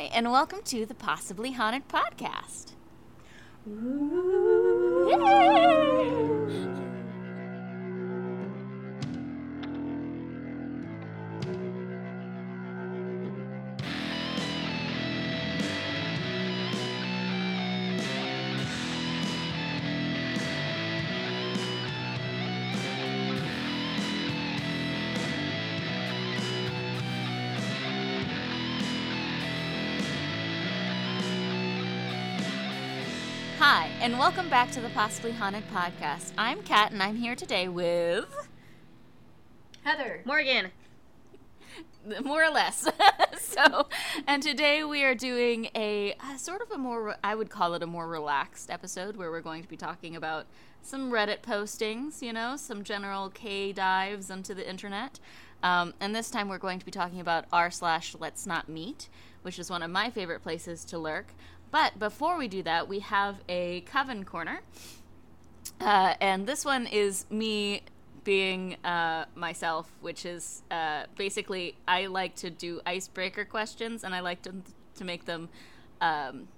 Hi, and welcome to the Possibly Haunted Podcast. Hi, and welcome back to the Possibly Haunted Podcast. I'm Kat, and I'm here today with. Heather. Morgan. more or less. so, and today we are doing a uh, sort of a more, I would call it a more relaxed episode where we're going to be talking about some Reddit postings, you know, some general K dives into the internet. Um, and this time we're going to be talking about r slash let's not meet, which is one of my favorite places to lurk. But before we do that, we have a Coven Corner. Uh, and this one is me being uh, myself, which is uh, basically I like to do icebreaker questions and I like to, to make them um,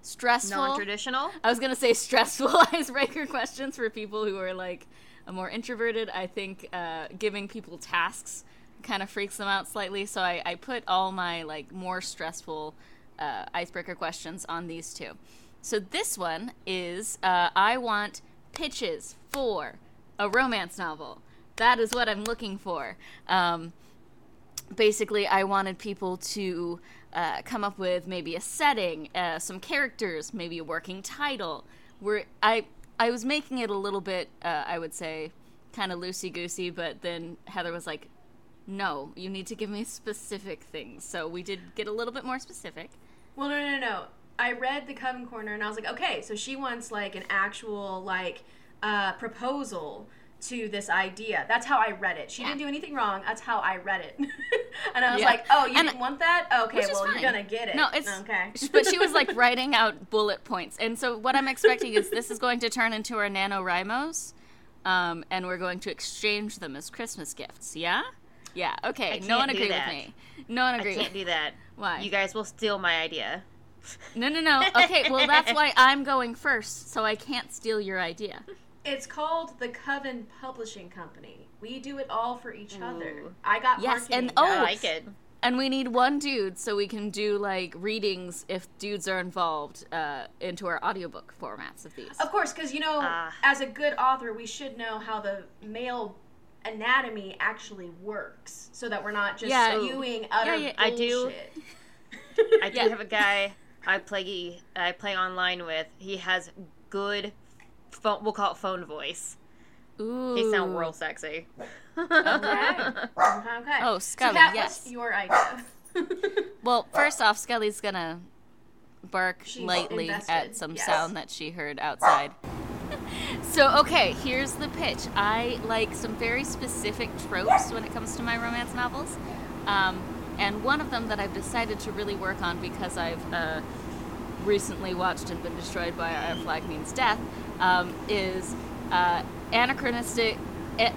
stressful. Non-traditional. I was gonna say stressful icebreaker questions for people who are like more introverted. I think uh, giving people tasks kind of freaks them out slightly. So I, I put all my like more stressful uh, icebreaker questions on these two. So this one is uh, I want pitches for a romance novel. That is what I'm looking for. Um, basically, I wanted people to uh, come up with maybe a setting, uh, some characters, maybe a working title. Where I I was making it a little bit, uh, I would say, kind of loosey goosey, but then Heather was like, "No, you need to give me specific things." So we did get a little bit more specific. Well, no, no, no. I read the Coven Corner and I was like, okay, so she wants like an actual like uh, proposal to this idea. That's how I read it. She Yeah. didn't do anything wrong. That's how I read it. and I was Yeah. like, oh, you And- didn't want that? Okay, well, fine. you're gonna get it. No, it's okay. but she was like writing out bullet points, and so what I'm expecting is this is going to turn into our NaNoWriMos, um, and we're going to exchange them as Christmas gifts. Yeah, yeah. Okay. No one can't with me. No one agreed. I can't do that. Why? You guys will steal my idea. No, no, no. Okay. Well, that's why I'm going first, so I can't steal your idea. It's called the Coven Publishing Company. We do it all for each other. I got Yes, marketing. and- oh, I like it. And we need one dude so we can do like readings if dudes are involved uh, into our audiobook formats of these. Of course, because you know, Ah. as a good author, we should know how the male anatomy actually works, so that we're not just Yeah. Oh. spewing utter Yeah, yeah, I do- I do Yeah. have a guy I play I play online with. He has good phone, we'll call it phone voice. Ooh. He sounds real sexy. Okay. okay. Oh, so Scully, that yes. was your idea. Well, first off, Skelly's gonna bark She's lightly invested, at some yes. sound that she heard outside. so, okay, here's the pitch. I like some very specific tropes when it comes to my romance novels. Um, and one of them that I've decided to really work on because I've uh, recently watched and been destroyed by Our Flag Means Death um, is uh, anachronistic, eh,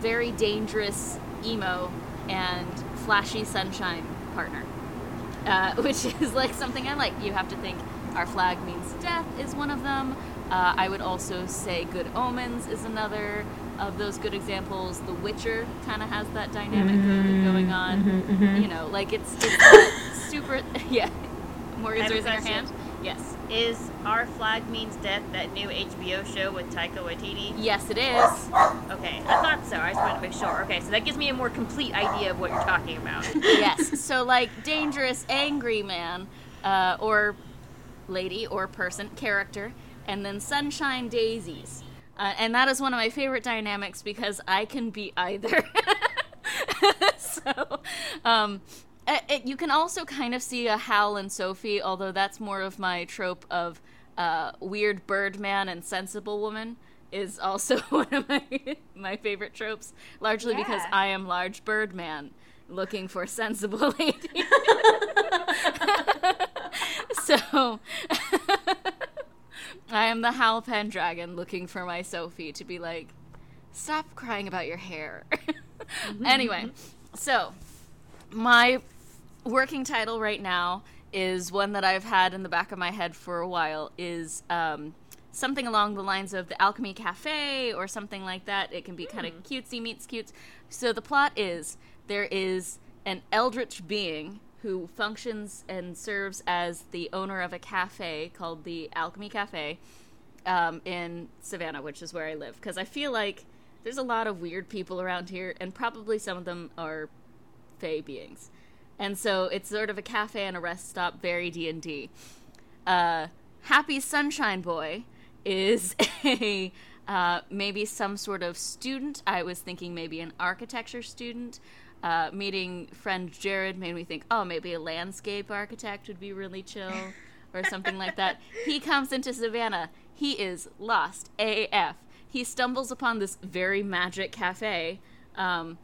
very dangerous emo and flashy sunshine partner uh, which is like something I like. You have to think our flag means death is one of them. Uh, I would also say Good Omens is another of those good examples. The Witcher kind of has that dynamic a little bit going on. You know, like it's, it's super. Yeah, Morgan's have a raising her hand. Yes, Is Our Flag Means Death that new HBO show with Taika Waititi? yes, it is. Okay, I thought so. I just wanted to make sure. Okay, so that gives me a more complete idea of what you're talking about. yes. So like dangerous, angry man, uh, or lady or person character, and then sunshine daisies, uh, and that is one of my favorite dynamics because I can be either. so, um, it, it- you can also kind of see a Howl and Sophie, although that's more of my trope of uh, weird Birdman and sensible woman. Is also one of my my favorite tropes, largely because I am large Birdman looking for sensible lady. so I am the Howl Pendragon looking for my Sophie to be like, stop crying about your hair. anyway, so my working title right now is one that I've had in the back of my head for a while. Is um, something along the lines of the Alchemy Cafe or something like that. It can be kind of cutesy meets cutes. So the plot is there is an eldritch being who functions and serves as the owner of a cafe called the Alchemy Cafe um, in Savannah, which is where I live. Because I feel like there's a lot of weird people around here, and probably some of them are fey beings. And so it's sort of a cafe and a rest stop, very D and D. Uh, Happy Sunshine Boy is a uh, maybe some sort of student. I was thinking maybe an architecture student. Uh, meeting friend Jared made me think, oh, maybe a landscape architect would be really chill, or something like that. He comes into Savannah. He is lost AF. He stumbles upon this very magic cafe, um,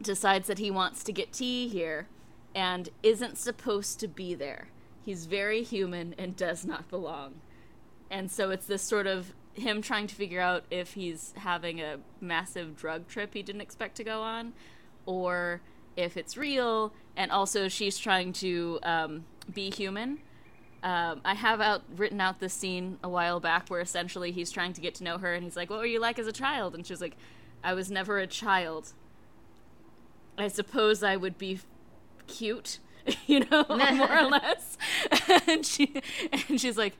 decides that he wants to get tea here, and isn't supposed to be there. He's very human and does not belong. And so it's this sort of him trying to figure out if he's having a massive drug trip he didn't expect to go on, or if it's real. And also, she's trying to um, be human. Um, I have out written out this scene a while back where essentially he's trying to get to know her, and he's like, "What were you like as a child?" And she's like, "I was never a child. I suppose I would be cute, you know, more or less." and she and she's like,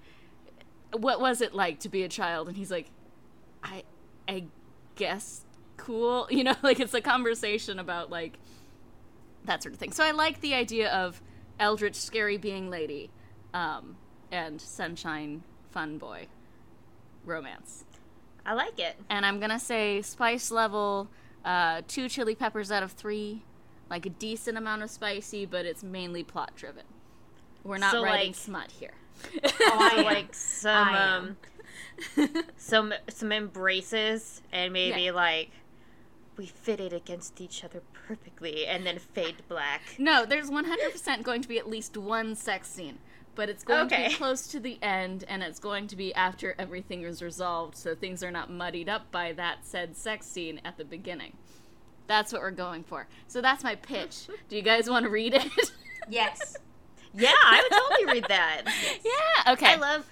"What was it like to be a child?" And he's like, "I, I guess cool, you know, like it's a conversation about like that sort of thing." So I like the idea of Eldritch scary being lady um, and Sunshine Fun Boy romance. I like it. And I'm gonna say spice level uh, two chili peppers out of three, like a decent amount of spicy, but it's mainly plot driven. We're not So, writing like- smut here. Oh, I like some um, some some embraces and maybe Yeah. like we fitted against each other perfectly and then fade to black. No, there's 100% going to be at least one sex scene, but it's going to be close to the end, and it's going to be after everything is resolved, so things are not muddied up by that said sex scene at the beginning. That's what we're going for. So that's my pitch. Do you guys want to read it? Yes. Yeah, I would totally read that. yeah. Okay. I love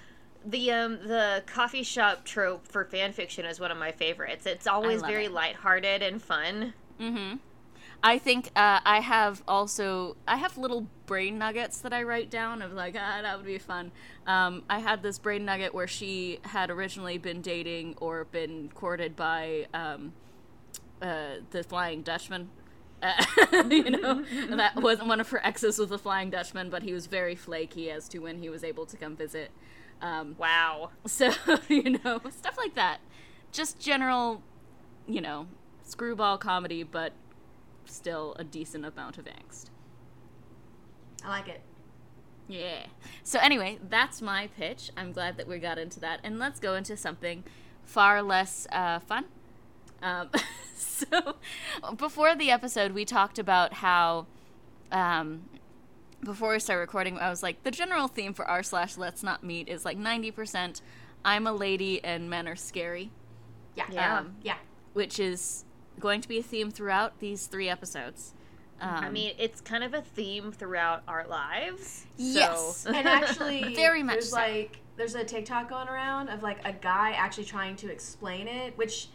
the um the coffee shop trope for fan fiction is one of my favorites. It's always very it. lighthearted and fun. Mm-hmm. I think uh, I have also I have little brain nuggets that I write down of like ah that would be fun. Um, I had this brain nugget where she had originally been dating or been courted by um, uh, the Flying Dutchman. Uh, you know that wasn't one of her exes was the Flying Dutchman, but he was very flaky as to when he was able to come visit. Um, Wow. so, you know, stuff like that. Just general, you know, screwball comedy, but still a decent amount of angst. I like it. Yeah. So, anyway, that's my pitch. I'm glad that we got into that. And let's go into something far less uh, fun. Um, so, before the episode, we talked about how. Um, before we start recording, I was like, the general theme for r slash let's not meet is like 90% I'm a lady and men are scary, Yeah. Yeah. Um, yeah. which is going to be a theme throughout these three episodes. Um, I mean, it's kind of a theme throughout our lives. So. Yes. And actually, Very much there's so. like there's a TikTok going around of like a guy actually trying to explain it, which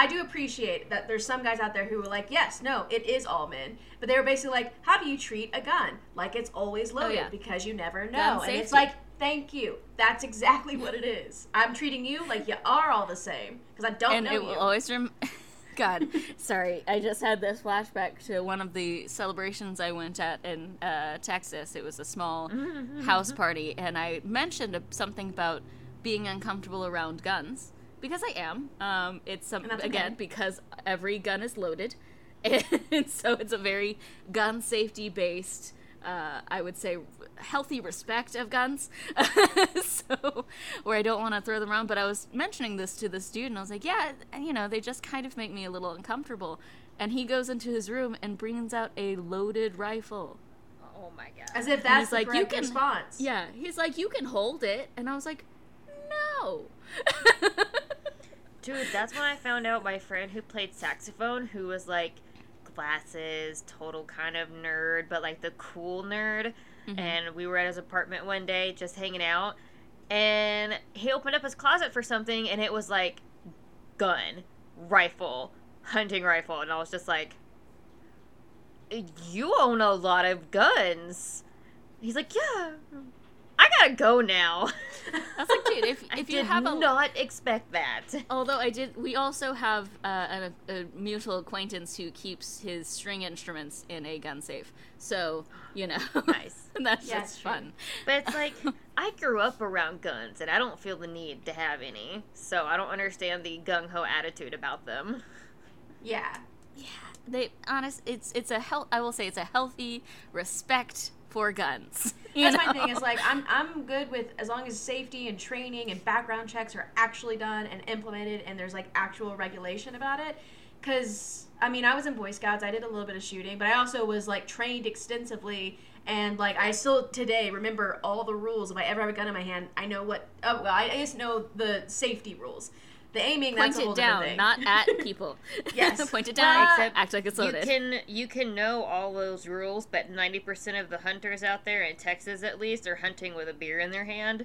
I do appreciate that there's some guys out there who are like, yes, no, it is all men, but they were basically like, how do you treat a gun? Like it's always oh, loaded Oh, yeah. because you never know, and it's like, thank you. That's exactly what it is. I'm treating you like you are all the same because I don't and know it you. will always rem- God, sorry, I just had this flashback to one of the celebrations I went at in uh, Texas. It was a small mm-hmm, mm-hmm, house mm-hmm. party, and I mentioned something about being uncomfortable around guns because I am. Um, it's some And again okay. because every gun is loaded, and so it's a very gun safety based. Uh, I would say healthy respect of guns. so, where I don't want to throw them around. But I was mentioning this to the student. I was like, yeah, you know, they just kind of make me a little uncomfortable. And he goes into his room and brings out a loaded rifle. Oh my god. As if that's the like, you can- response. Yeah, he's like, you can hold it. And I was like, no. Dude, that's when I found out my friend who played saxophone, who was like glasses, total kind of nerd, but like the cool nerd. Mm-hmm. And we were at his apartment one day just hanging out. And he opened up his closet for something, and it was like gun, rifle, hunting rifle. And I was just like, You own a lot of guns. He's like, Yeah, gotta go now. I was like, dude, if I if you did have a not expect that. Although I did, we also have uh, a, a mutual acquaintance who keeps his string instruments in a gun safe. So you know, Nice. that's Yeah, just fun. But it's like I grew up around guns, and I don't feel the need to have any. So I don't understand the gung ho attitude about them. Yeah. Yeah. They honest, it's it's a health. I will say it's a healthy respect for guns. That's my thing. Is like I'm I'm good with as long as safety and training and background checks are actually done and implemented, and there's like actual regulation about it. Because I mean, I was in Boy Scouts. I did a little bit of shooting, but I also was like trained extensively. And like I still today remember all the rules. If I ever have a gun in my hand, I know what. Oh well, I just know the safety rules. The aiming, Point that's a whole it down, thing. not at people. Yes. Point it down. Except act like it's loaded. You can you can know all those rules, but ninety percent of the hunters out there in Texas, at least, are hunting with a beer in their hand,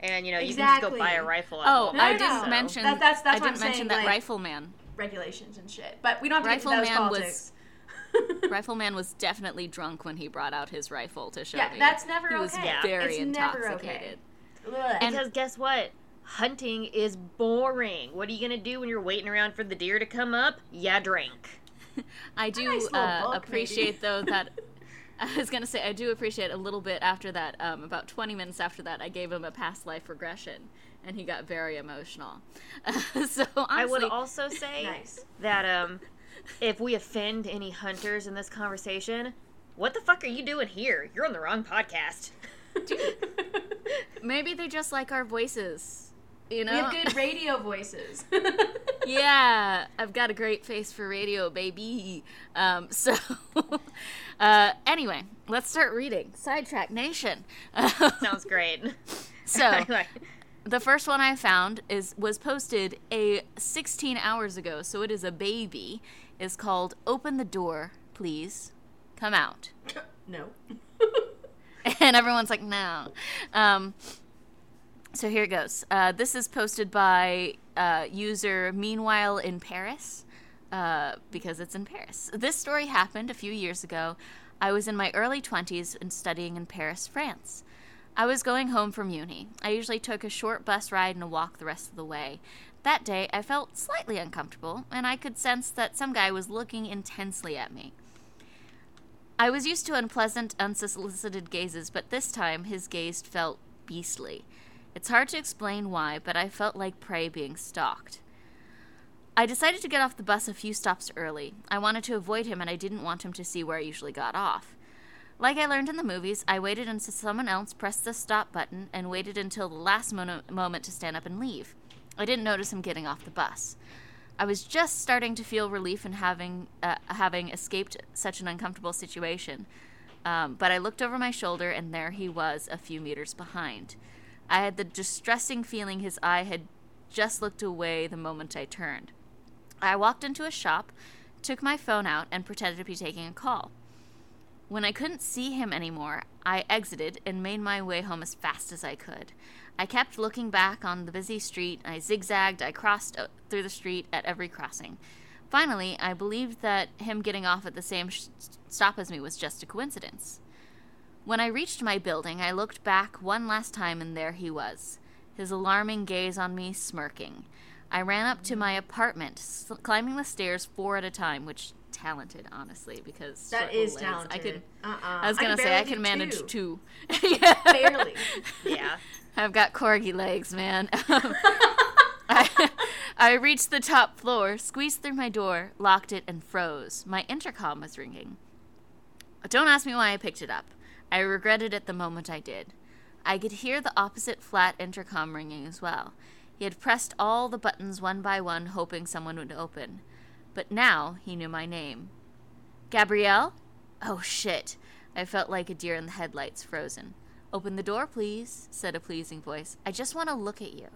and you know you can just go buy a Exactly. rifle. At Oh, Walmart, I no, didn't no. mention. That- that's- that's I didn't mention saying, that like- Rifleman. regulations and shit. But we don't have to Rifleman get into those was- politics. Rifleman was definitely drunk when he brought out his rifle to show Yeah, me. that's never he was okay. Yeah. very It's never okay. intoxicated. And- Because guess what? Hunting is boring. What are you gonna do when you're waiting around for the deer to come up? Yeah, drink. I do nice uh, book, appreciate maybe. though that I was gonna say I do appreciate a little bit after that. Um, about 20 minutes after that, I gave him a past life regression, and he got very emotional. so honestly, I would also say nice. that um, if we offend any hunters in this conversation, what the fuck are you doing here? You're on the wrong podcast. maybe they just like our voices. You know, We have good radio voices. yeah, I've got a great face for radio, baby. Um, so, uh, anyway, let's start reading. Sidetrack Nation. Sounds great. so, the first one I found is was posted a 16 hours ago, so it is a baby. Is called "Open the Door, Please, Come Out," no. and everyone's like, "No." Um, so here it goes. Uh, this is posted by uh, user Meanwhile in Paris, uh, because it's in Paris. This story happened a few years ago. I was in my early 20s and studying in Paris, France. I was going home from uni. I usually took a short bus ride and a walk the rest of the way. That day, I felt slightly uncomfortable, and I could sense that some guy was looking intensely at me. I was used to unpleasant, unsolicited gazes, but this time his gaze felt beastly. It's hard to explain why, but I felt like prey being stalked. I decided to get off the bus a few stops early. I wanted to avoid him, and I didn't want him to see where I usually got off. Like I learned in the movies, I waited until someone else pressed the stop button and waited until the last mo- moment to stand up and leave. I didn't notice him getting off the bus. I was just starting to feel relief in having uh, having escaped such an uncomfortable situation, um, but I looked over my shoulder and there he was, a few meters behind. I had the distressing feeling his eye had just looked away the moment I turned. I walked into a shop, took my phone out, and pretended to be taking a call. When I couldn't see him anymore, I exited and made my way home as fast as I could. I kept looking back on the busy street. I zigzagged. I crossed uh, through the street at every crossing. Finally, I believed that him getting off at the same sh- stop as me was just a coincidence. When I reached my building, I looked back one last time, and there he was, his alarming gaze on me, smirking. I ran up to my apartment, s- climbing the stairs four at a time, which talented, honestly, because That is legs. talented. I could. Uh-uh. I was gonna say I can manage two. two. yeah. Barely. Yeah. I've got corgi legs, man. I, I reached the top floor, squeezed through my door, locked it, and froze. My intercom was ringing. Don't ask me why I picked it up. I regretted it the moment I did. I could hear the opposite flat intercom ringing as well. He had pressed all the buttons one by one, hoping someone would open. But now he knew my name. Gabrielle? Oh shit. I felt like a deer in the headlights, frozen. Open the door, please, said a pleasing voice. I just want to look at you.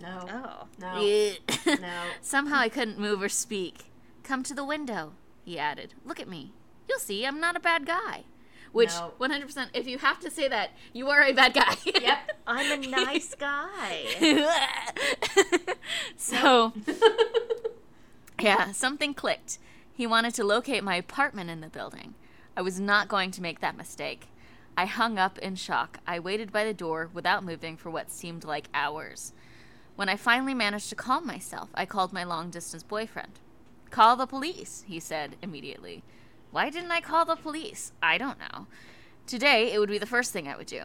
No. Oh. No. Yeah. No. Somehow I couldn't move or speak. Come to the window, he added. Look at me. You'll see, I'm not a bad guy. Which, No. 100%, if you have to say that, you are a bad guy. Yep. I'm a nice guy. so, yeah, something clicked. He wanted to locate my apartment in the building. I was not going to make that mistake. I hung up in shock. I waited by the door without moving for what seemed like hours. When I finally managed to calm myself, I called my long distance boyfriend. Call the police, he said immediately. Why didn't I call the police? I don't know. Today, it would be the first thing I would do.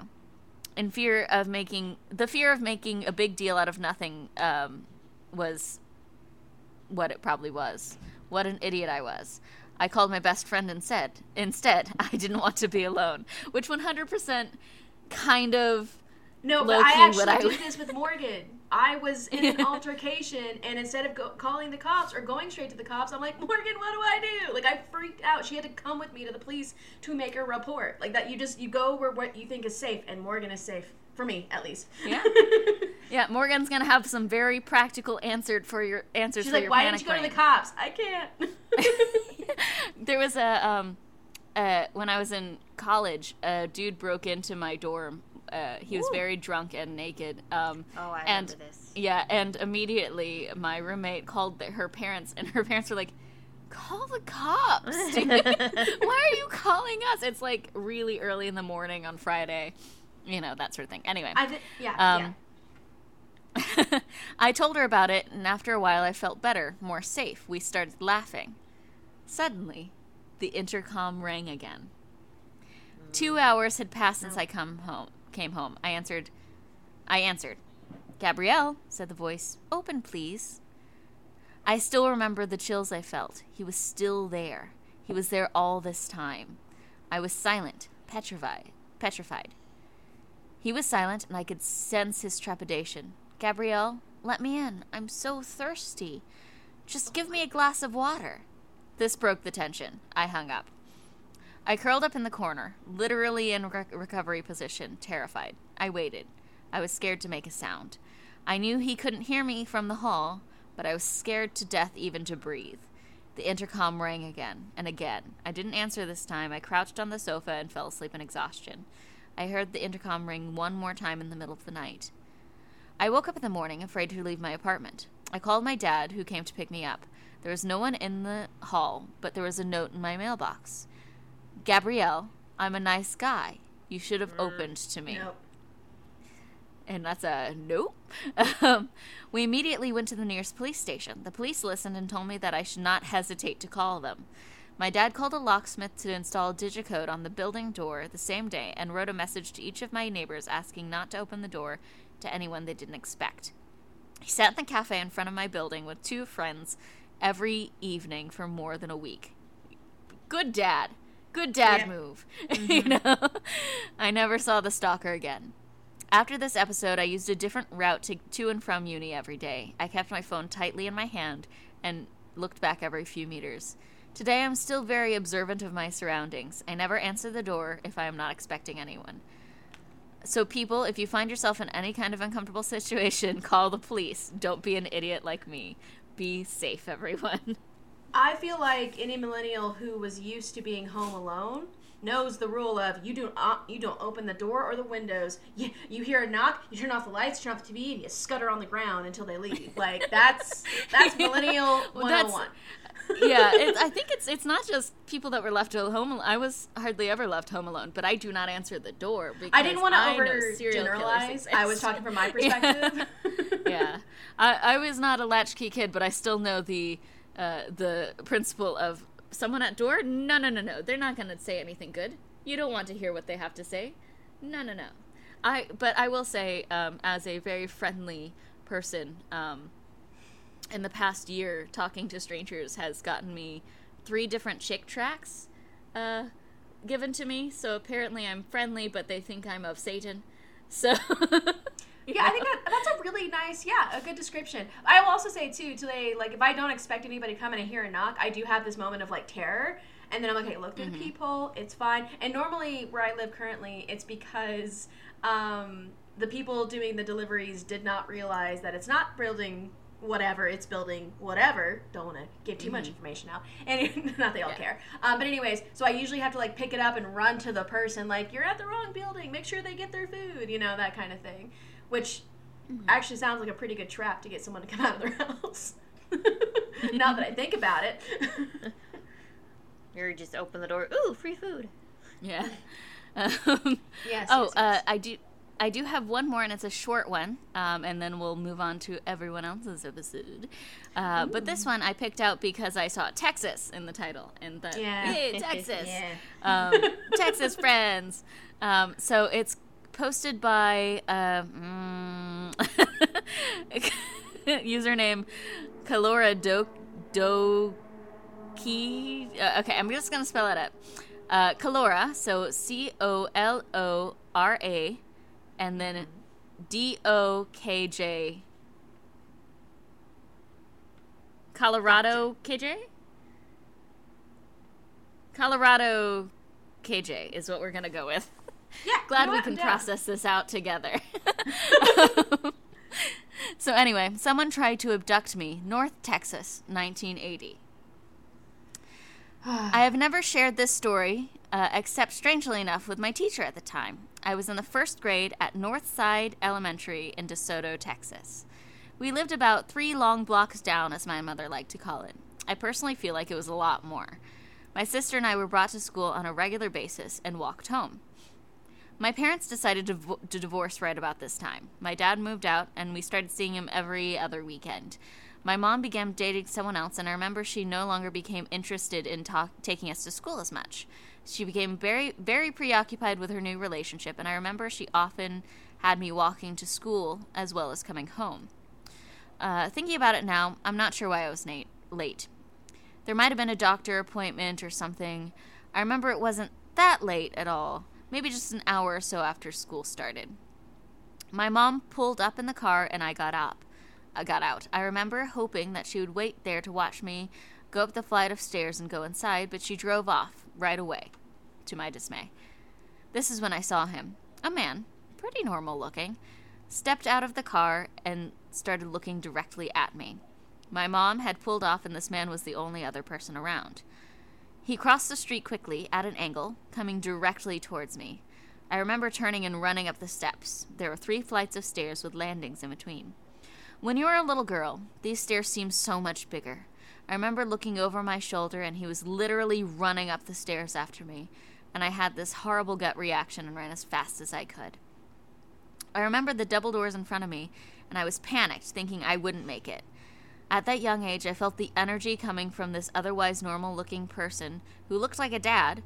In fear of making the fear of making a big deal out of nothing um, was what it probably was. What an idiot I was. I called my best friend and said, instead, I didn't want to be alone, which 100% kind of No, but I actually I did this with Morgan. I was in an altercation, and instead of go- calling the cops or going straight to the cops, I'm like, Morgan, what do I do? Like, I freaked out. She had to come with me to the police to make a report. Like that, you just you go where what you think is safe, and Morgan is safe for me, at least. Yeah. Yeah, Morgan's gonna have some very practical answered for your answers She's for like, your why didn't you go to the cops? I can't. there was a um uh when I was in college, a dude broke into my dorm. Uh, he was Ooh. very drunk and naked. Um, Oh, I and remember this. yeah, and immediately my roommate called the, her parents, and her parents were like, "Call the cops! Why are you calling us? It's like really early in the morning on Friday, you know that sort of thing." Anyway, I did, yeah, yeah. um, I told her about it, and after a while, I felt better, more safe. We started laughing. Suddenly, the intercom rang again. Two hours had passed since I come home. Came home. I answered. I answered. Gabrielle, said the voice. Open, please. I still remember the chills I felt. He was still there. He was there all this time. I was silent, petrified, petrified. He was silent, and I could sense his trepidation. Gabrielle, let me in. I'm so thirsty. Just give me a glass of water. This broke the tension. I hung up. I curled up in the corner, literally in rec- recovery position, terrified. I waited. I was scared to make a sound. I knew he couldn't hear me from the hall, but I was scared to death even to breathe. The intercom rang again and again. I didn't answer this time. I crouched on the sofa and fell asleep in exhaustion. I heard the intercom ring one more time in the middle of the night. I woke up in the morning afraid to leave my apartment. I called my dad, who came to pick me up. There was no one in the hall, but there was a note in my mailbox. Gabrielle, I'm a nice guy. You should have opened to me. Nope. And that's a nope. Um, we immediately went to the nearest police station. The police listened and told me that I should not hesitate to call them. My dad called a locksmith to install a digicode on the building door the same day and wrote a message to each of my neighbors asking not to open the door to anyone they didn't expect. He sat in the cafe in front of my building with two friends every evening for more than a week. Good dad. Good dad Yeah. move. you mm-hmm. know? I never saw the stalker again. After this episode, I used a different route to, to and from uni every day. I kept my phone tightly in my hand and looked back every few meters. Today, I'm still very observant of my surroundings. I never answer the door if I am not expecting anyone. So, people, if you find yourself in any kind of uncomfortable situation, call the police. Don't be an idiot like me. Be safe, everyone. I feel like any millennial who was used to being home alone knows the rule of you do uh, you don't open the door or the windows. You, you hear a knock, you turn off the lights, turn off the TV, and you scutter on the ground until they leave. Like that's that's millennial Well, that's- 101. yeah, it, I think it's it's not just people that were left home. I was hardly ever left home alone, but I do not answer the door because I didn't want to over generalize. I was talking from my perspective. yeah, I, I was not a latchkey kid, but I still know the uh, the principle of someone at door. No, no, no, no. They're not going to say anything good. You don't want to hear what they have to say. No, no, no. I but I will say, um, as a very friendly person, um, in the past year, talking to strangers has gotten me three different Chick tracts uh, given to me. So apparently, I'm friendly, but they think I'm of Satan. So. Yeah, I think that, that's a really nice, yeah, a good description. I will also say too today, like if I don't expect anybody to come and I hear a knock, I do have this moment of like terror, and then I'm like, hey, look through the peephole, it's fine. And normally where I live currently, it's because um, the people doing the deliveries did not realize that it's not building whatever it's building whatever. Don't want to give too much information out. And not they all Yeah. care. Um, but anyways so i usually have to like pick it up and run to the person like you're at the wrong building. Make sure they get their food you know that kind of thing which actually sounds like a pretty good trap to get someone to come out of their house now that i think about it You're just open the door. Ooh, free food. Yeah. Um, yes oh, yes, uh. I do. I do have one more, and it's a short one, um, and then we'll move on to everyone else's episode. Uh, but this one I picked out because I saw Texas in the title, and the Yeah. Yay, Texas, yeah um, Texas friends. Um, so it's posted by uh, mm, username Kalora Do Doki. Uh, okay, I'm just gonna spell it up. Uh, Kalora, so C O L O R A, and then D O K J. Colorado KJ? Colorado KJ is what we're gonna go with. Yeah Glad we can process this out together. so, anyway, someone tried to abduct me, North Texas, 1980. I have never shared this story, uh, except strangely enough, with my teacher at the time. I was in the first grade at Northside Elementary in DeSoto, Texas. We lived about three long blocks down, as my mother liked to call it. I personally feel like it was a lot more. My sister and I were brought to school on a regular basis and walked home. My parents decided to, vo- to divorce right about this time. My dad moved out, and we started seeing him every other weekend. My mom began dating someone else, and I remember she no longer became interested in talk- taking us to school as much. She became very, very preoccupied with her new relationship, and I remember she often had me walking to school as well as coming home. Uh, thinking about it now, I'm not sure why I was na- late. There might have been a doctor appointment or something. I remember it wasn't that late at all, maybe just an hour or so after school started. My mom pulled up in the car and I got up. I got out. I remember hoping that she would wait there to watch me go up the flight of stairs and go inside, but she drove off right away, to my dismay. This is when I saw him. A man, pretty normal looking, stepped out of the car and started looking directly at me. My mom had pulled off, and this man was the only other person around. He crossed the street quickly at an angle, coming directly towards me. I remember turning and running up the steps. There were three flights of stairs with landings in between. When you are a little girl, these stairs seem so much bigger. I remember looking over my shoulder, and he was literally running up the stairs after me, and I had this horrible gut reaction and ran as fast as I could. I remembered the double doors in front of me, and I was panicked, thinking I wouldn't make it. At that young age, I felt the energy coming from this otherwise normal looking person who looked like a dad.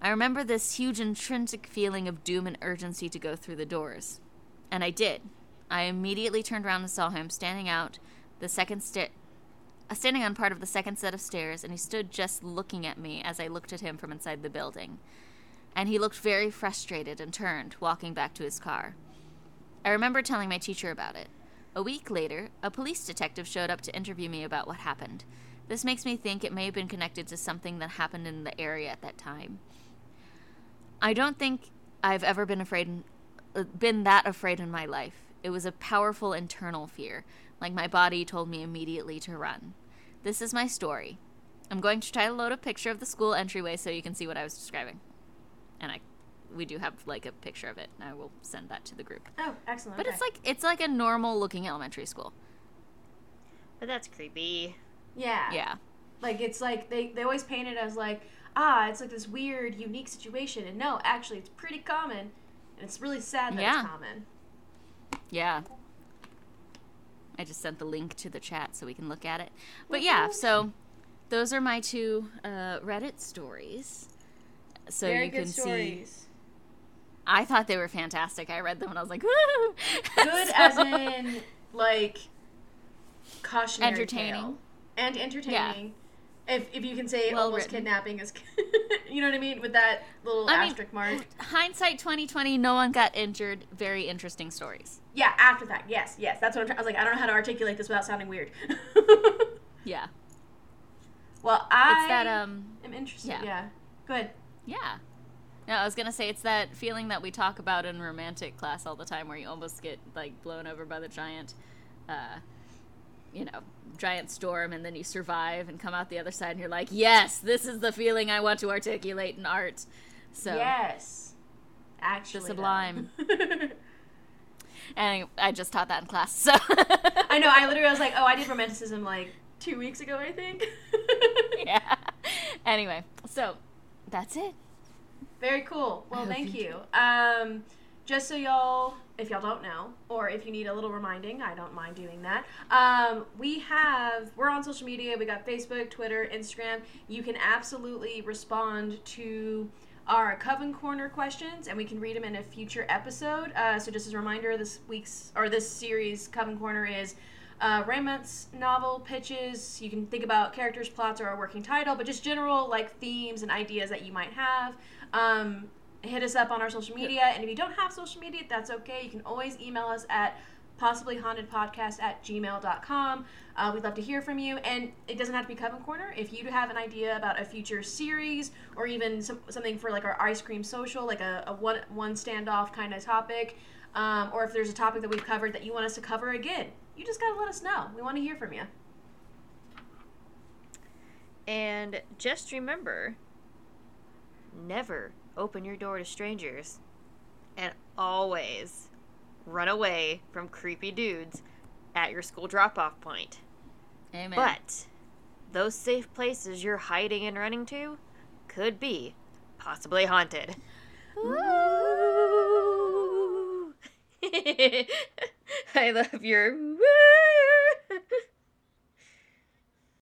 I remember this huge intrinsic feeling of doom and urgency to go through the doors. And I did. I immediately turned around and saw him standing out the second sta- uh, standing on part of the second set of stairs, and he stood just looking at me as I looked at him from inside the building. And he looked very frustrated and turned, walking back to his car. I remember telling my teacher about it. A week later, a police detective showed up to interview me about what happened. This makes me think it may have been connected to something that happened in the area at that time. I don't think I've ever been afraid, uh, been that afraid in my life. It was a powerful internal fear, like my body told me immediately to run. This is my story. I'm going to try to load a picture of the school entryway so you can see what I was describing. And I, we do have like a picture of it. and I will send that to the group. Oh, excellent. But okay. it's like it's like a normal looking elementary school. But that's creepy. yeah, Yeah. Like it's like they they always paint it as like ah, it's like this weird, unique situation, and no, actually, it's pretty common, and it's really sad that Yeah. it's common. Yeah. I just sent the link to the chat so we can look at it. But yeah, so those are my two uh, Reddit stories. So Very you good can see. I thought they were fantastic. I read them and I was like, woo! Good as in like cautionary Entertaining. tale. and entertaining. If, if you can say Well almost written. kidnapping is, you know what I mean, with that little I mean, asterisk mark. hindsight 2020, no one got injured. Very interesting stories. Yeah, after that, yes, yes, that's what I'm trying. I was like, I don't know how to articulate this without sounding weird. Yeah. well, I It's that um am interested. yeah. Yeah, good. Yeah. No, I was gonna say it's that feeling that we talk about in romantic class all the time, where you almost get like blown over by the giant, uh, you know, giant storm and then you survive and come out the other side and you're like, yes, this is the feeling I want to articulate in art. So yes, actually, the sublime. and I just taught that in class. So I know. I literally was like, oh, I did romanticism like two weeks ago, I think. yeah. Anyway, so that's it. Very cool. Well, Oh, thank thank you. Um, just so y'all, if y'all don't know, or if you need a little reminding, I don't mind doing that. Um, we have, we're on social media. We got Facebook, Twitter, Instagram. You can absolutely respond to our Coven Corner questions, and we can read them in a future episode. Uh, so, just as a reminder, this week's or this series Coven Corner is uh, novel pitches. You can think about characters, plots, or a working title, but just general like themes and ideas that you might have. Um, hit us up on our social media, and if you don't have social media, that's okay. You can always email us at possibly haunted podcast at gmail.com uh, we'd love to hear from you and it doesn't have to be coven corner if you have an idea about a future series or even some, something for like our ice cream social like a, a one one standoff kind of topic um, or if there's a topic that we've covered that you want us to cover again you just gotta let us know we want to hear from you And just remember never open your door to strangers. And always run away from creepy dudes at your school drop off point. Amen. But those safe places you're hiding and running to could be possibly haunted. Ooh. I love your woo!